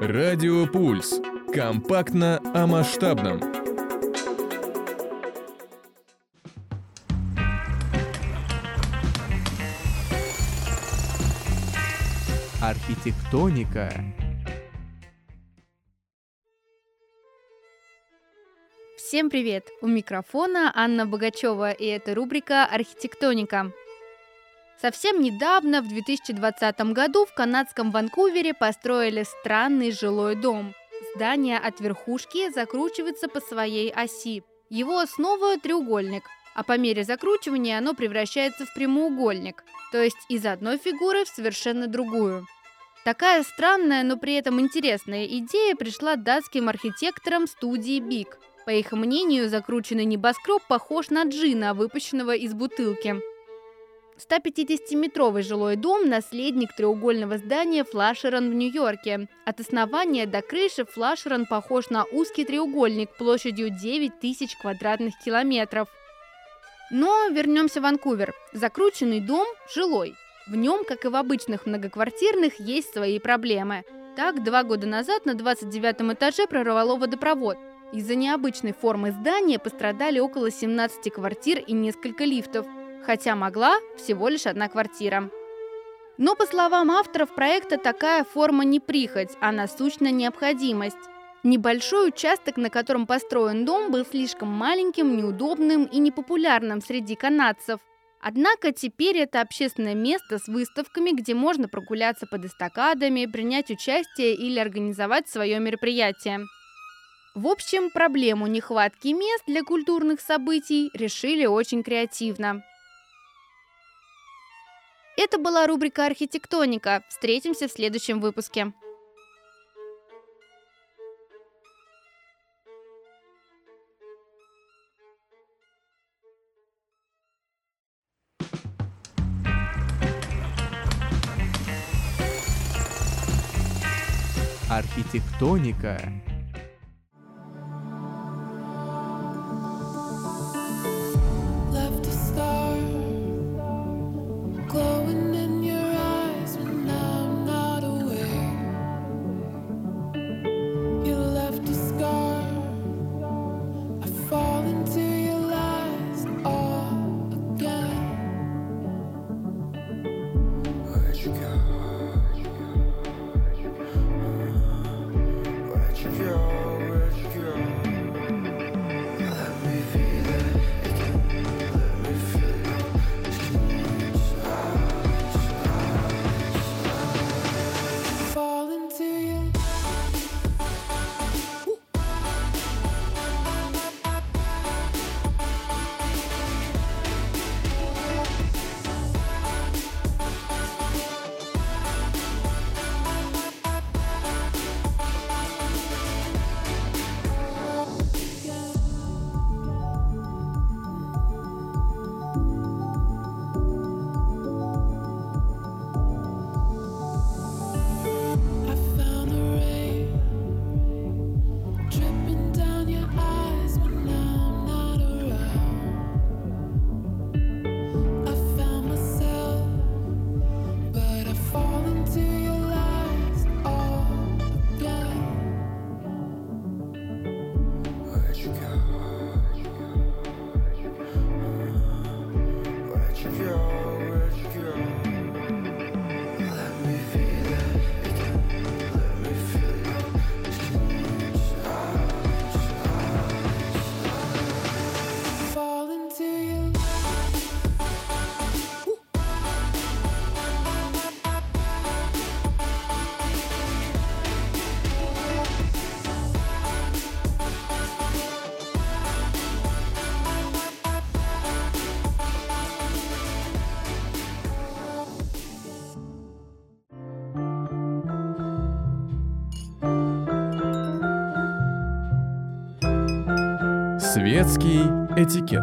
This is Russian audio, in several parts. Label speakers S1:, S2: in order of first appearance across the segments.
S1: Радио Пульс. Компактно о масштабном.
S2: Архитектоника.
S3: Всем привет! У микрофона Анна Богачева, и это рубрика «Архитектоника». Совсем недавно, в 2020 году, в канадском Ванкувере построили странный жилой дом. Здание от верхушки закручивается по своей оси. Его основа – треугольник, а по мере закручивания оно превращается в прямоугольник, то есть из одной фигуры в совершенно другую. Такая странная, но при этом интересная идея пришла датским архитекторам студии Биг – по их мнению, закрученный небоскреб похож на джина, выпущенного из бутылки. 150-метровый жилой дом – наследник треугольного здания Флашерон в Нью-Йорке. От основания до крыши Флашерон похож на узкий треугольник площадью 9 тысяч квадратных километров. Но вернемся в Ванкувер. Закрученный дом – жилой. В нем, как и в обычных многоквартирных, есть свои проблемы. Так, два года назад на 29 этаже прорвало водопровод – из-за необычной формы здания пострадали около 17 квартир и несколько лифтов, хотя могла всего лишь одна квартира. Но, по словам авторов проекта, такая форма не прихоть, а насущная необходимость. Небольшой участок, на котором построен дом, был слишком маленьким, неудобным и непопулярным среди канадцев. Однако теперь это общественное место с выставками, где можно прогуляться под эстакадами, принять участие или организовать свое мероприятие. В общем, проблему нехватки мест для культурных событий решили очень креативно. Это была рубрика «Архитектоника». Встретимся в следующем выпуске.
S2: Архитектоника.
S1: Светский этикет.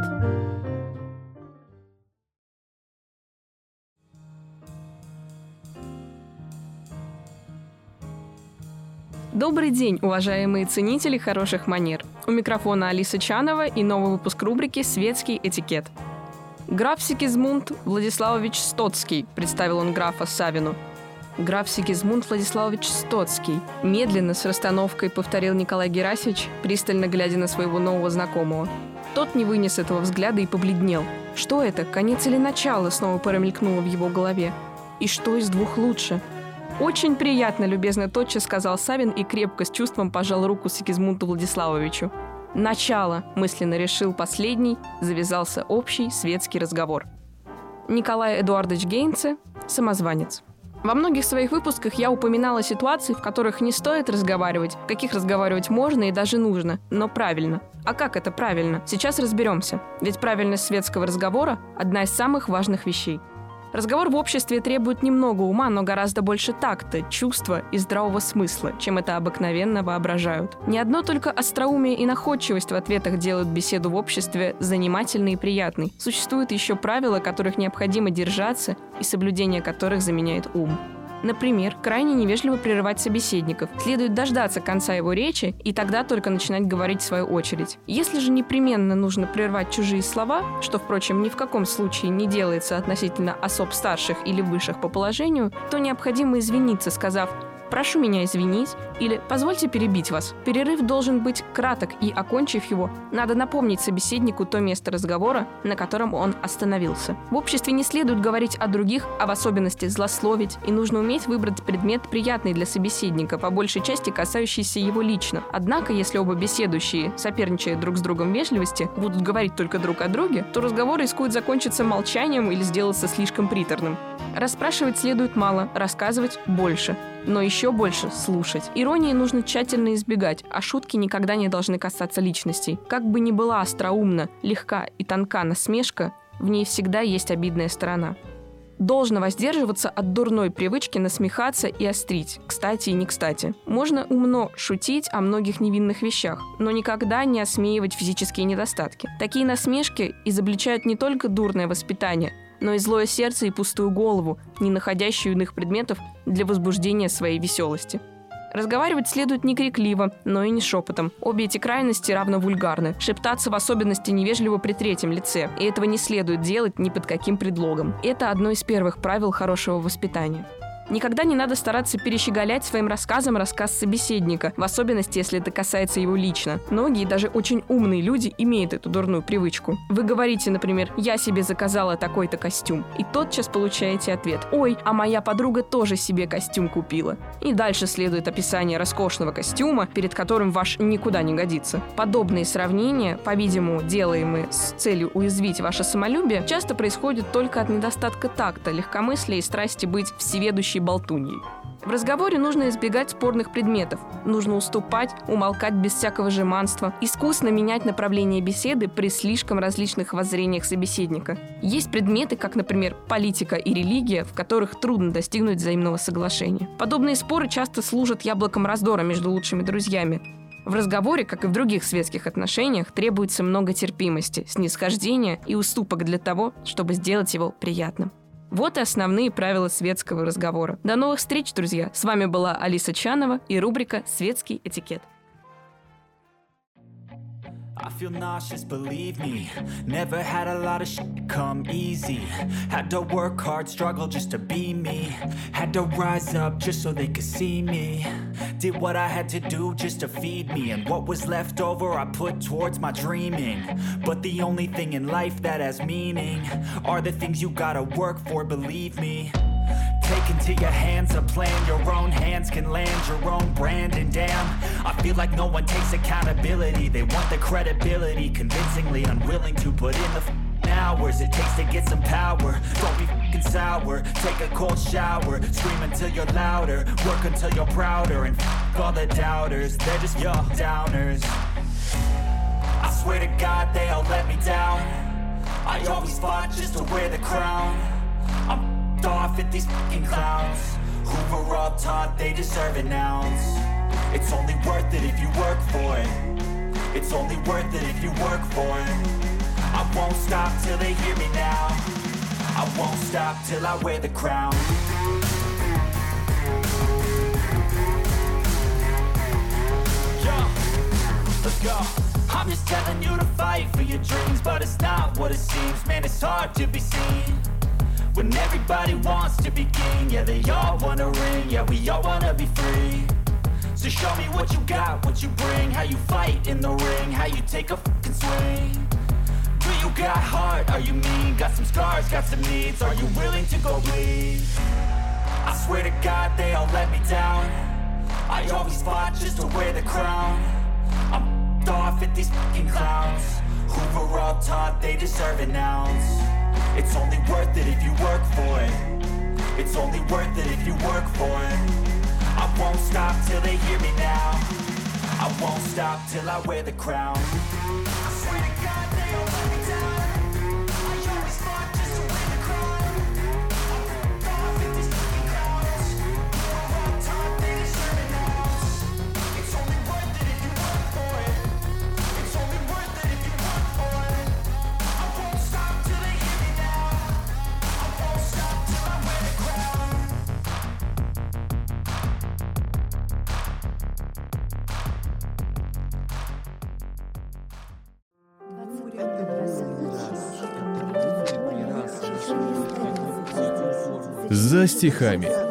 S4: Добрый день, уважаемые ценители хороших манер. У микрофона Алиса Чанова и новый выпуск рубрики «Светский этикет». «Граф Сигизмунд Владиславович Стоцкий», — представил он графа Савину. «Граф Сигизмунд Владиславович Стоцкий», — медленно, с расстановкой повторил Николай Герасимович, пристально глядя на своего нового знакомого. Тот не вынес этого взгляда и побледнел. Что это, конец или начало, снова промелькнуло в его голове? И что из двух лучше? «Очень приятно», — любезно тотчас сказал Савин и крепко с чувством пожал руку Сигизмунду Владиславовичу. «Начало», — мысленно решил последний, завязался общий светский разговор. Николай Эдуардович Гейнце — самозванец. Во многих своих выпусках я упоминала ситуации, в которых не стоит разговаривать, в каких разговаривать можно и даже нужно, но правильно. А как это правильно? Сейчас разберемся. Ведь правильность светского разговора – одна из самых важных вещей – Разговор в обществе требует немного ума, но гораздо больше такта, чувства и здравого смысла, чем это обыкновенно воображают. Не одно только остроумие и находчивость в ответах делают беседу в обществе занимательной и приятной. Существуют еще правила, которых необходимо держаться и соблюдение которых заменяет ум. Например, крайне невежливо прерывать собеседников. Следует дождаться конца его речи и тогда только начинать говорить в свою очередь. Если же непременно нужно прервать чужие слова, что, впрочем, ни в каком случае не делается относительно особ старших или высших по положению, то необходимо извиниться, сказав прошу меня извинить или позвольте перебить вас. Перерыв должен быть краток, и, окончив его, надо напомнить собеседнику то место разговора, на котором он остановился. В обществе не следует говорить о других, а в особенности злословить, и нужно уметь выбрать предмет, приятный для собеседника, по большей части касающийся его лично. Однако, если оба беседующие, соперничая друг с другом вежливости, будут говорить только друг о друге, то разговор рискует закончиться молчанием или сделаться слишком приторным. Расспрашивать следует мало, рассказывать больше но еще больше слушать. Иронии нужно тщательно избегать, а шутки никогда не должны касаться личностей. Как бы ни была остроумна, легка и тонка насмешка, в ней всегда есть обидная сторона. Должно воздерживаться от дурной привычки насмехаться и острить, кстати и не кстати. Можно умно шутить о многих невинных вещах, но никогда не осмеивать физические недостатки. Такие насмешки изобличают не только дурное воспитание, но и злое сердце и пустую голову, не находящую иных предметов для возбуждения своей веселости. Разговаривать следует не крикливо, но и не шепотом. Обе эти крайности равно вульгарны. Шептаться в особенности невежливо при третьем лице. И этого не следует делать ни под каким предлогом. Это одно из первых правил хорошего воспитания. Никогда не надо стараться перещеголять своим рассказом рассказ собеседника, в особенности, если это касается его лично. Многие, даже очень умные люди, имеют эту дурную привычку. Вы говорите, например, «Я себе заказала такой-то костюм», и тотчас получаете ответ «Ой, а моя подруга тоже себе костюм купила». И дальше следует описание роскошного костюма, перед которым ваш никуда не годится. Подобные сравнения, по-видимому, делаемые с целью уязвить ваше самолюбие, часто происходят только от недостатка такта, легкомыслия и страсти быть всеведущим настоящей болтуньей. В разговоре нужно избегать спорных предметов. Нужно уступать, умолкать без всякого жеманства, искусно менять направление беседы при слишком различных воззрениях собеседника. Есть предметы, как, например, политика и религия, в которых трудно достигнуть взаимного соглашения. Подобные споры часто служат яблоком раздора между лучшими друзьями. В разговоре, как и в других светских отношениях, требуется много терпимости, снисхождения и уступок для того, чтобы сделать его приятным. Вот и основные правила светского разговора. До новых встреч, друзья! С вами была Алиса Чанова и рубрика «Светский этикет». I feel nauseous, believe me. Never had a lot of shit come easy. Had to work hard, struggle just to be me. Had to rise up just so they could see me. Did what I had to do just to feed me. And what was left over I put towards my dreaming. But the only thing in life that has meaning Are the things you gotta work for, believe me Take into your hands a plan. Your own hands can land your own brand. And damn, I feel like no one takes accountability. They want the credibility Convincingly unwilling to put in the hours it takes to get some power. Don't be f***ing sour. Take a cold shower. Scream until you're louder. Work until you're prouder. And f*** all the doubters They're just your downers. I swear to God they all let me down. I always fought just to wear the crown I'm off at these fucking clowns. Who were all taught they deserve an ounce. It's only worth it if you work for it. It's only worth it if you work for it. I won't stop till they hear me now. I won't stop till I wear the crown. Yeah, let's go.
S5: I'm just telling you to fight for your dreams But it's not what it seems, man, it's hard to be seen When everybody wants to be king Yeah, they all wanna ring, yeah, we all wanna be free. So show me what you got, what you bring How you fight in the ring, how you take a fucking swing. Do you got heart, are you mean? Got some scars, got some needs Are you willing to go bleed? I swear to God they all let me down. I always fought just to wear the crown. I'm off at these fucking clowns. Were all taught they deserve an ounce It's only worth it if you work for it. It's only worth it if you work for it. I won't stop till they hear me now. I won't stop till I wear the crown
S1: За стихами.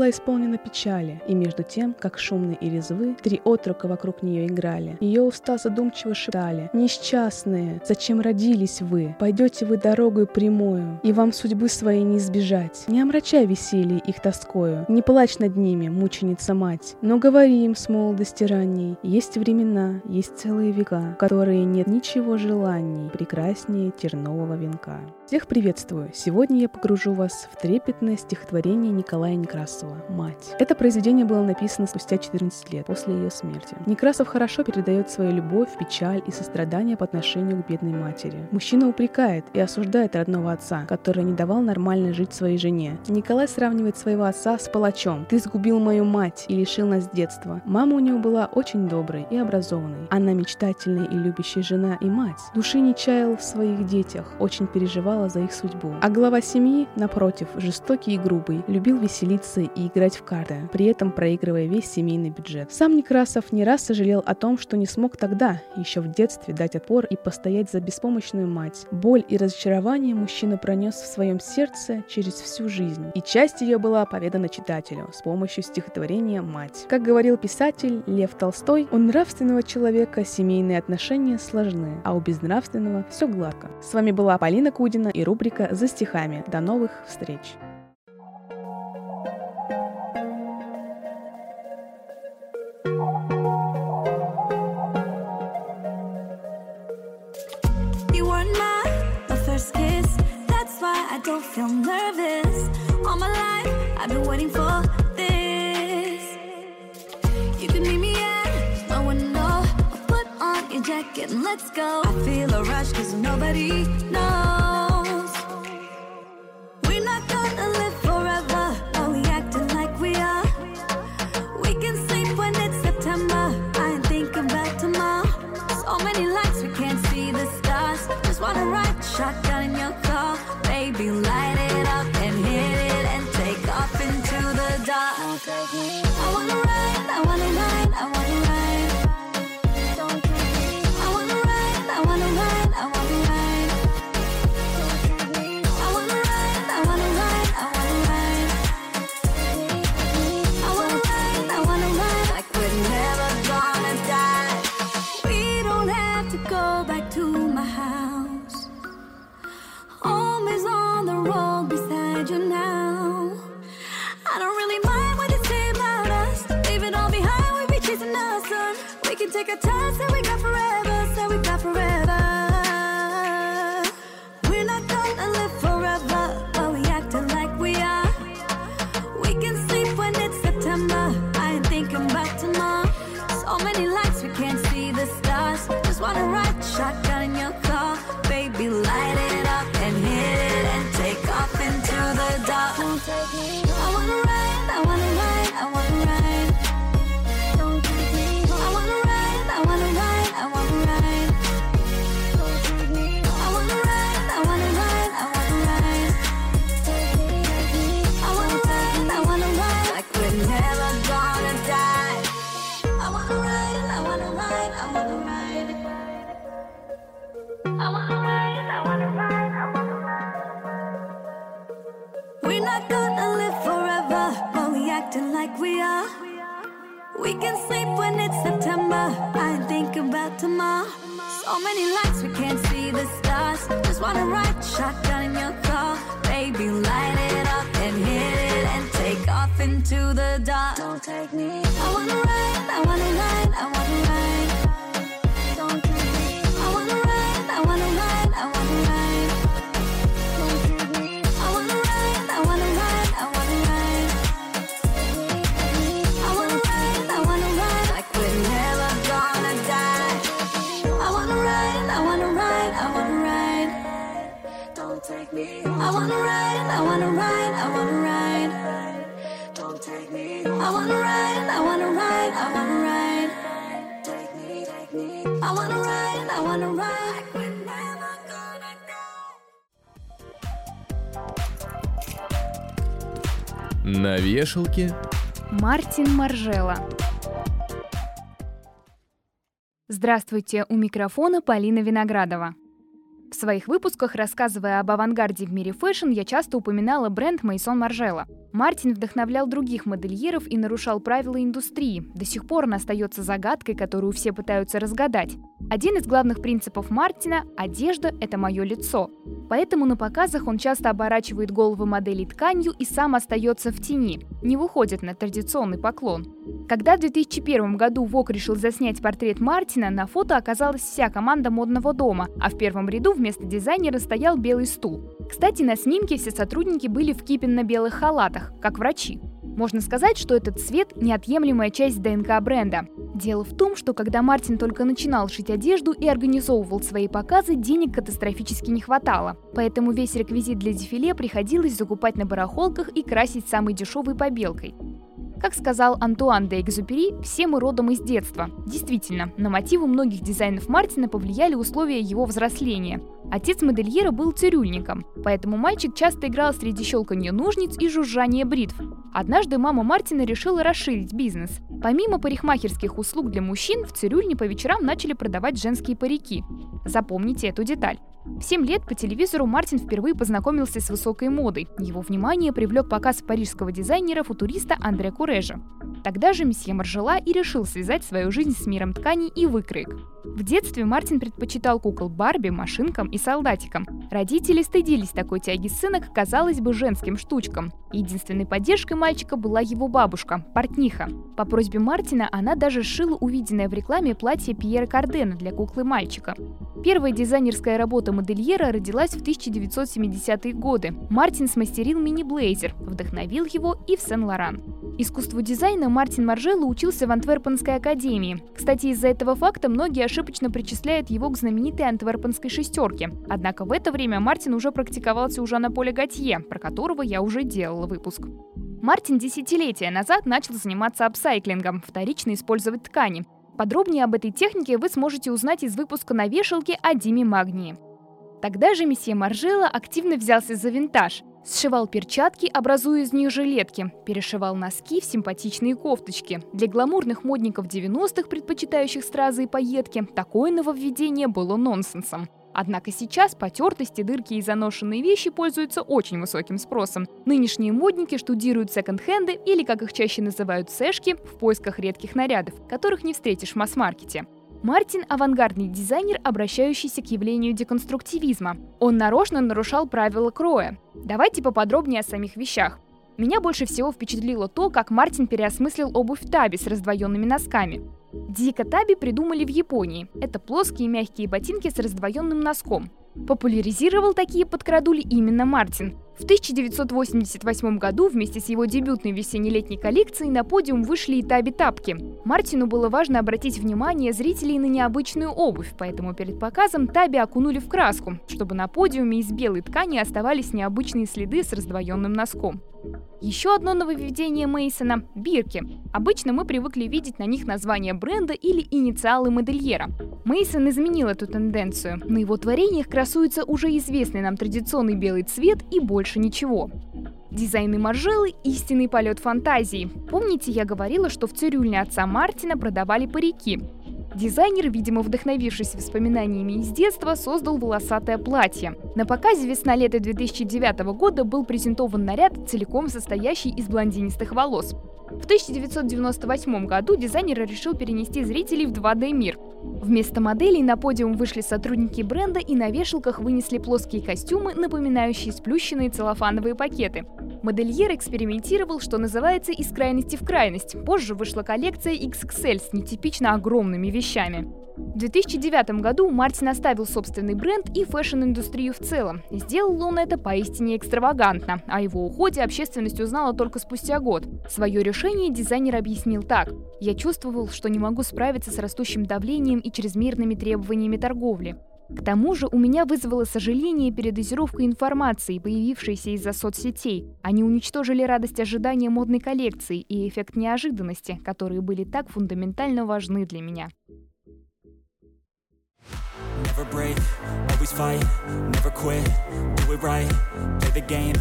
S6: Была исполнена печали, и между тем, как шумны и резвы, три отрока вокруг нее играли. Ее уста задумчиво шептали «Несчастные, зачем родились вы? Пойдете вы дорогой прямою, и вам судьбы своей не избежать. Не омрачай веселье их тоскою, не плачь над ними, мученица мать, но говори им с молодости ранней, есть времена, есть целые века, в которые нет ничего желаний прекраснее тернового венка». Всех приветствую! Сегодня я погружу вас в трепетное стихотворение Николая Некрасова «Мать». Это произведение было написано спустя 14 лет после ее смерти. Некрасов хорошо передает свою любовь, печаль и сострадание по отношению к бедной матери. Мужчина упрекает и осуждает родного отца, который не давал нормально жить своей жене. Николай сравнивает своего отца с палачом. «Ты сгубил мою мать и лишил нас детства». Мама у него была очень доброй и образованной. Она мечтательная и любящая жена и мать. Души не чаял в своих детях, очень переживала за их судьбу. А глава семьи, напротив, жестокий и грубый, любил веселиться и играть в карты, при этом проигрывая весь семейный бюджет. Сам Некрасов не раз сожалел о том, что не смог тогда, еще в детстве, дать отпор и постоять за беспомощную мать. Боль и разочарование мужчина пронес в своем сердце через всю жизнь, и часть ее была поведана читателю с помощью стихотворения «Мать». Как говорил писатель Лев Толстой, у нравственного человека семейные отношения сложны, а у безнравственного все гладко. С вами была Полина Кудина и рубрика «За стихами». До новых встреч!
S7: Don't feel nervous. All my life, I've been waiting for this. You can meet me at my window. I'll put on your jacket and let's go. I feel a rush cause nobody knows. Not gonna live forever, but we acting like we are. We can sleep when it's September. I think about tomorrow. So many lights, we can't see the stars. Just wanna ride shotgun in your car. Baby, light it up and hit it and take off into the dark. Don't take me. I wanna ride, I wanna ride, I wanna ride. Wanna ride, I wanna ride, I wanna ride. Take me, take me. I wanna ride, I wanna ride like we're never gonna die.
S1: На вешалке
S8: Мартин Маржела. Здравствуйте, у микрофона Полина Виноградова. В своих выпусках, рассказывая об авангарде в мире fashion, я часто упоминала бренд Maison Margiela. Мартин вдохновлял других модельеров и нарушал правила индустрии. До сих пор он остается загадкой, которую все пытаются разгадать. Один из главных принципов Мартина – одежда – это мое лицо. Поэтому на показах он часто оборачивает головы моделей тканью и сам остается в тени, не выходит на традиционный поклон. Когда в 2001 году Вок решил заснять портрет Мартина, на фото оказалась вся команда модного дома, а в первом ряду вместо дизайнера стоял белый стул. Кстати, на снимке все сотрудники были в кипенно-белых халатах, как врачи. Можно сказать, что этот цвет – неотъемлемая часть ДНК бренда. Дело в том, что когда Мартин только начинал шить одежду и организовывал свои показы, денег катастрофически не хватало. Поэтому весь реквизит для дефиле приходилось закупать на барахолках и красить самой дешевой побелкой. Как сказал Антуан де Экзюпери, все мы родом из детства. Действительно, на мотивы многих дизайнов Мартина повлияли условия его взросления. Отец модельера был цирюльником, поэтому мальчик часто играл среди щелканья ножниц и жужжания бритв. Однажды мама Мартина решила расширить бизнес. Помимо парикмахерских услуг для мужчин, в цирюльне по вечерам начали продавать женские парики. Запомните эту деталь. В 7 лет по телевизору Мартин впервые познакомился с высокой модой. Его внимание привлек показ парижского дизайнера-футуриста Андре Курежа. Тогда же месье Маржела и решил связать свою жизнь с миром тканей и выкроек. В детстве Мартин предпочитал кукол Барби, машинкам и солдатикам. Родители стыдились такой тяги сына к, казалось бы, женским штучкам. Единственной поддержкой мальчика была его бабушка, портниха. По просьбе Мартина она даже сшила увиденное в рекламе платье Пьера Кардена для куклы мальчика. Первая дизайнерская работа модельера родилась в 1970-е годы. Мартин смастерил мини-блейзер, вдохновил его и в Сен-Лоран. Искусству дизайна Мартин Маржелло учился в Антверпенской академии. Кстати, из-за этого факта многие ошибочно причисляют его к знаменитой антверпенской шестерке. Однако в это время Мартин уже практиковался у Жана Поля Готье, про которого я уже делала выпуск. Мартин десятилетия назад начал заниматься апсайклингом, вторично использовать ткани. Подробнее об этой технике вы сможете узнать из выпуска на вешалке о Диме Магнии. Тогда же месье Маржелло активно взялся за винтаж. Сшивал перчатки, образуя из них жилетки, перешивал носки в симпатичные кофточки. Для гламурных модников 90-х, предпочитающих стразы и пайетки, такое нововведение было нонсенсом. Однако сейчас потертости, дырки и заношенные вещи пользуются очень высоким спросом. Нынешние модники штудируют секонд-хенды или, как их чаще называют, сэшки, в поисках редких нарядов, которых не встретишь в масс-маркете. Мартин – авангардный дизайнер, обращающийся к явлению деконструктивизма. Он нарочно нарушал правила кроя. Давайте поподробнее о самих вещах. Меня больше всего впечатлило то, как Мартин переосмыслил обувь Таби с раздвоенными носками. Дика Таби придумали в Японии. Это плоские мягкие ботинки с раздвоенным носком. Популяризировал такие подкрадули именно Мартин. В 1988 году вместе с его дебютной весенне-летней коллекцией на подиум вышли и Таби-тапки. Мартину было важно обратить внимание зрителей на необычную обувь, поэтому перед показом Таби окунули в краску, чтобы на подиуме из белой ткани оставались необычные следы с раздвоенным носком. Еще одно нововведение Мейсона – бирки. Обычно мы привыкли видеть на них название бренда или инициалы модельера. Мейсон изменил эту тенденцию. На его творениях красуется уже известный нам традиционный белый цвет и больше ничего. Дизайны Маржелы – истинный полет фантазии. Помните, я говорила, что в цирюльне отца Мартина продавали парики? Дизайнер, видимо, вдохновившись воспоминаниями из детства, создал волосатое платье. На показе весна-лето 2009 года был презентован наряд, целиком состоящий из блондинистых волос. В 1998 году дизайнер решил перенести зрителей в 2D-мир. Вместо моделей на подиум вышли сотрудники бренда и на вешалках вынесли плоские костюмы, напоминающие сплющенные целлофановые пакеты. Модельер экспериментировал, что называется, из крайности в крайность. Позже вышла коллекция XXL с нетипично огромными вещами. В 2009 году Мартин оставил собственный бренд и fashion-индустрию в целом. Сделал он это поистине экстравагантно. О его уходе общественность узнала только спустя год. Свое решение дизайнер объяснил так. «Я чувствовал, что не могу справиться с растущим давлением и чрезмерными требованиями торговли. К тому же у меня вызвало сожаление передозировка информации, появившейся из-за соцсетей. Они уничтожили радость ожидания модной коллекции и эффект неожиданности, которые были так фундаментально важны для меня.
S5: Never break, always fight, never quit, do it right, play the game,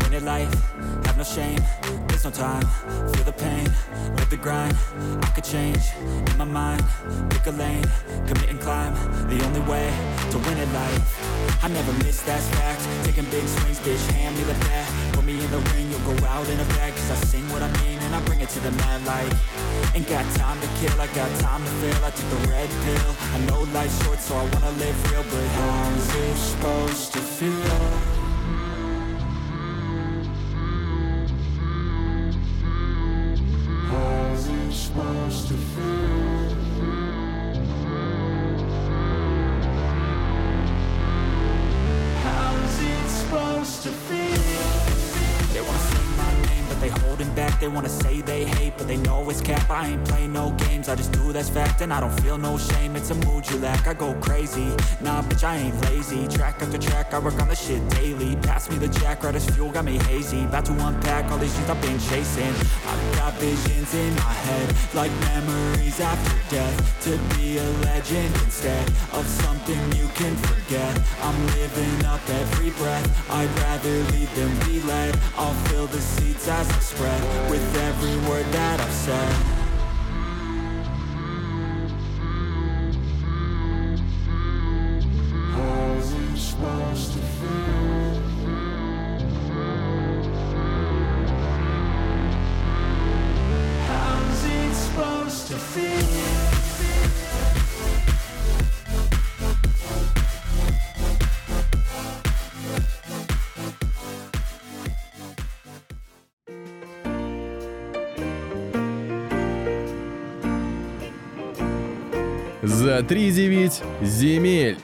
S5: win it life, have no shame, there's no time, feel the pain, live the grind, I could change, in my mind, pick a lane, commit and climb, the only way to win it life, I never miss, that's fact, taking big swings, bitch, hand me the bat, put me in the ring, you'll go out in a bag, cause I sing what I mean, I bring it to the mad light, ain't got time to kill, I got time to feel, I took the red pill, I know life's short, so I wanna live real, but how's it supposed to feel? How's it supposed to feel? They wanna say they hate, but they know it's cap. I ain't play no games, I just do that's fact, and I don't feel no shame. It's a mood you lack. I go crazy, nah, bitch, I ain't lazy. Track after track, I work on the shit daily. Pass me the jack, right as fuel, got me hazy. About to unpack all these things I've been chasing. I've got visions in my head, like memories after death. To be a legend instead of something you can forget. I'm living up every breath. I'd rather lead than be led. I'll fill the seats as I spread with every word that I've said.
S1: За три девять земель.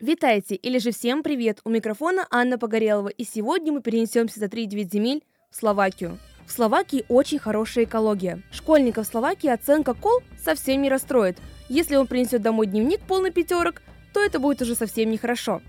S9: Витайте, или же всем привет! У микрофона Анна Погорелова, и сегодня мы перенесемся за 3-9 земель в Словакию. В Словакии очень хорошая экология. Школьников Словакии оценка кол совсем не расстроит. Если он принесет домой дневник полный пятерок, то это будет уже совсем нехорошо.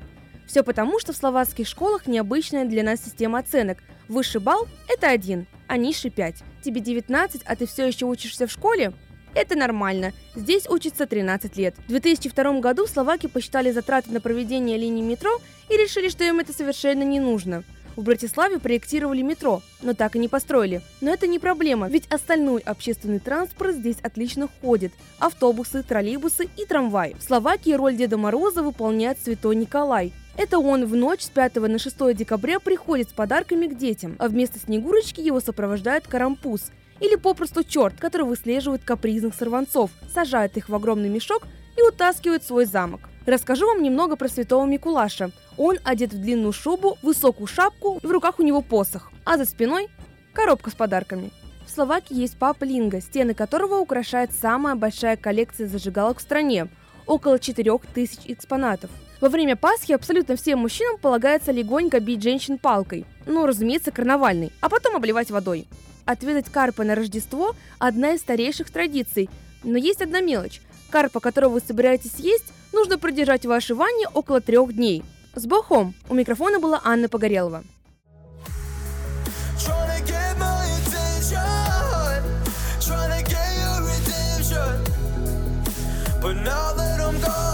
S9: Все потому, что в словацких школах необычная для нас система оценок. Высший балл – это один, а низший – 5. Тебе 19, а ты все еще учишься в школе? Это нормально. Здесь учится 13 лет. В 2002 году словаки посчитали затраты на проведение линии метро и решили, что им это совершенно не нужно. В Братиславе проектировали метро, но так и не построили. Но это не проблема, ведь остальной общественный транспорт здесь отлично ходит. Автобусы, троллейбусы и трамваи. В Словакии роль Деда Мороза выполняет Святой Николай. Это он в ночь с 5 на 6 декабря приходит с подарками к детям, а вместо Снегурочки его сопровождает Карампус или попросту черт, который выслеживает капризных сорванцов, сажает их в огромный мешок и утаскивает в свой замок. Расскажу вам немного про святого Микулаша. Он одет в длинную шубу, высокую шапку, в руках у него посох, а за спиной коробка с подарками. В Словакии есть папа Линга, стены которого украшает самая большая коллекция зажигалок в стране – около 4000 экспонатов. Во время Пасхи абсолютно всем мужчинам полагается легонько бить женщин палкой, ну, разумеется, карнавальной, а потом обливать водой. Отведать карпа на Рождество – одна из старейших традиций, но есть одна мелочь. Карпа, которого вы собираетесь съесть, нужно продержать в вашей ванне около трех дней. С Богом! У микрофона была Анна Погорелова.
S10: But now that I'm gone,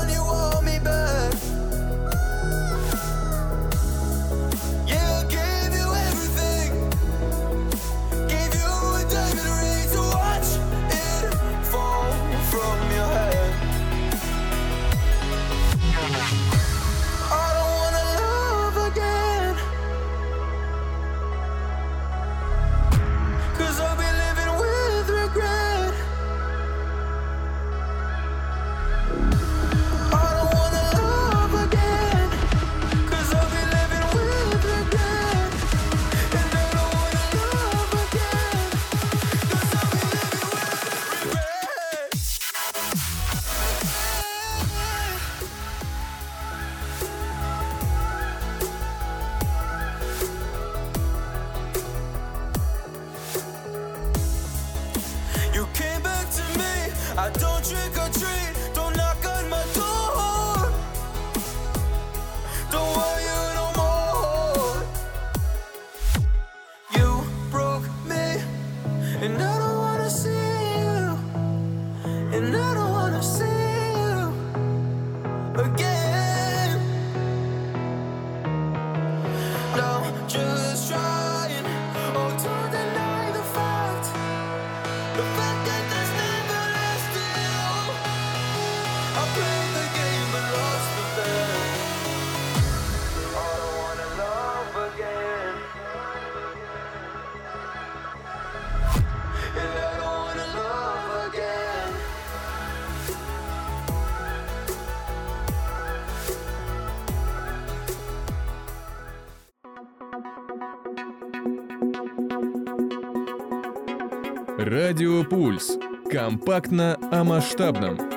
S10: And I
S1: Радио Пульс. Компактно о масштабном.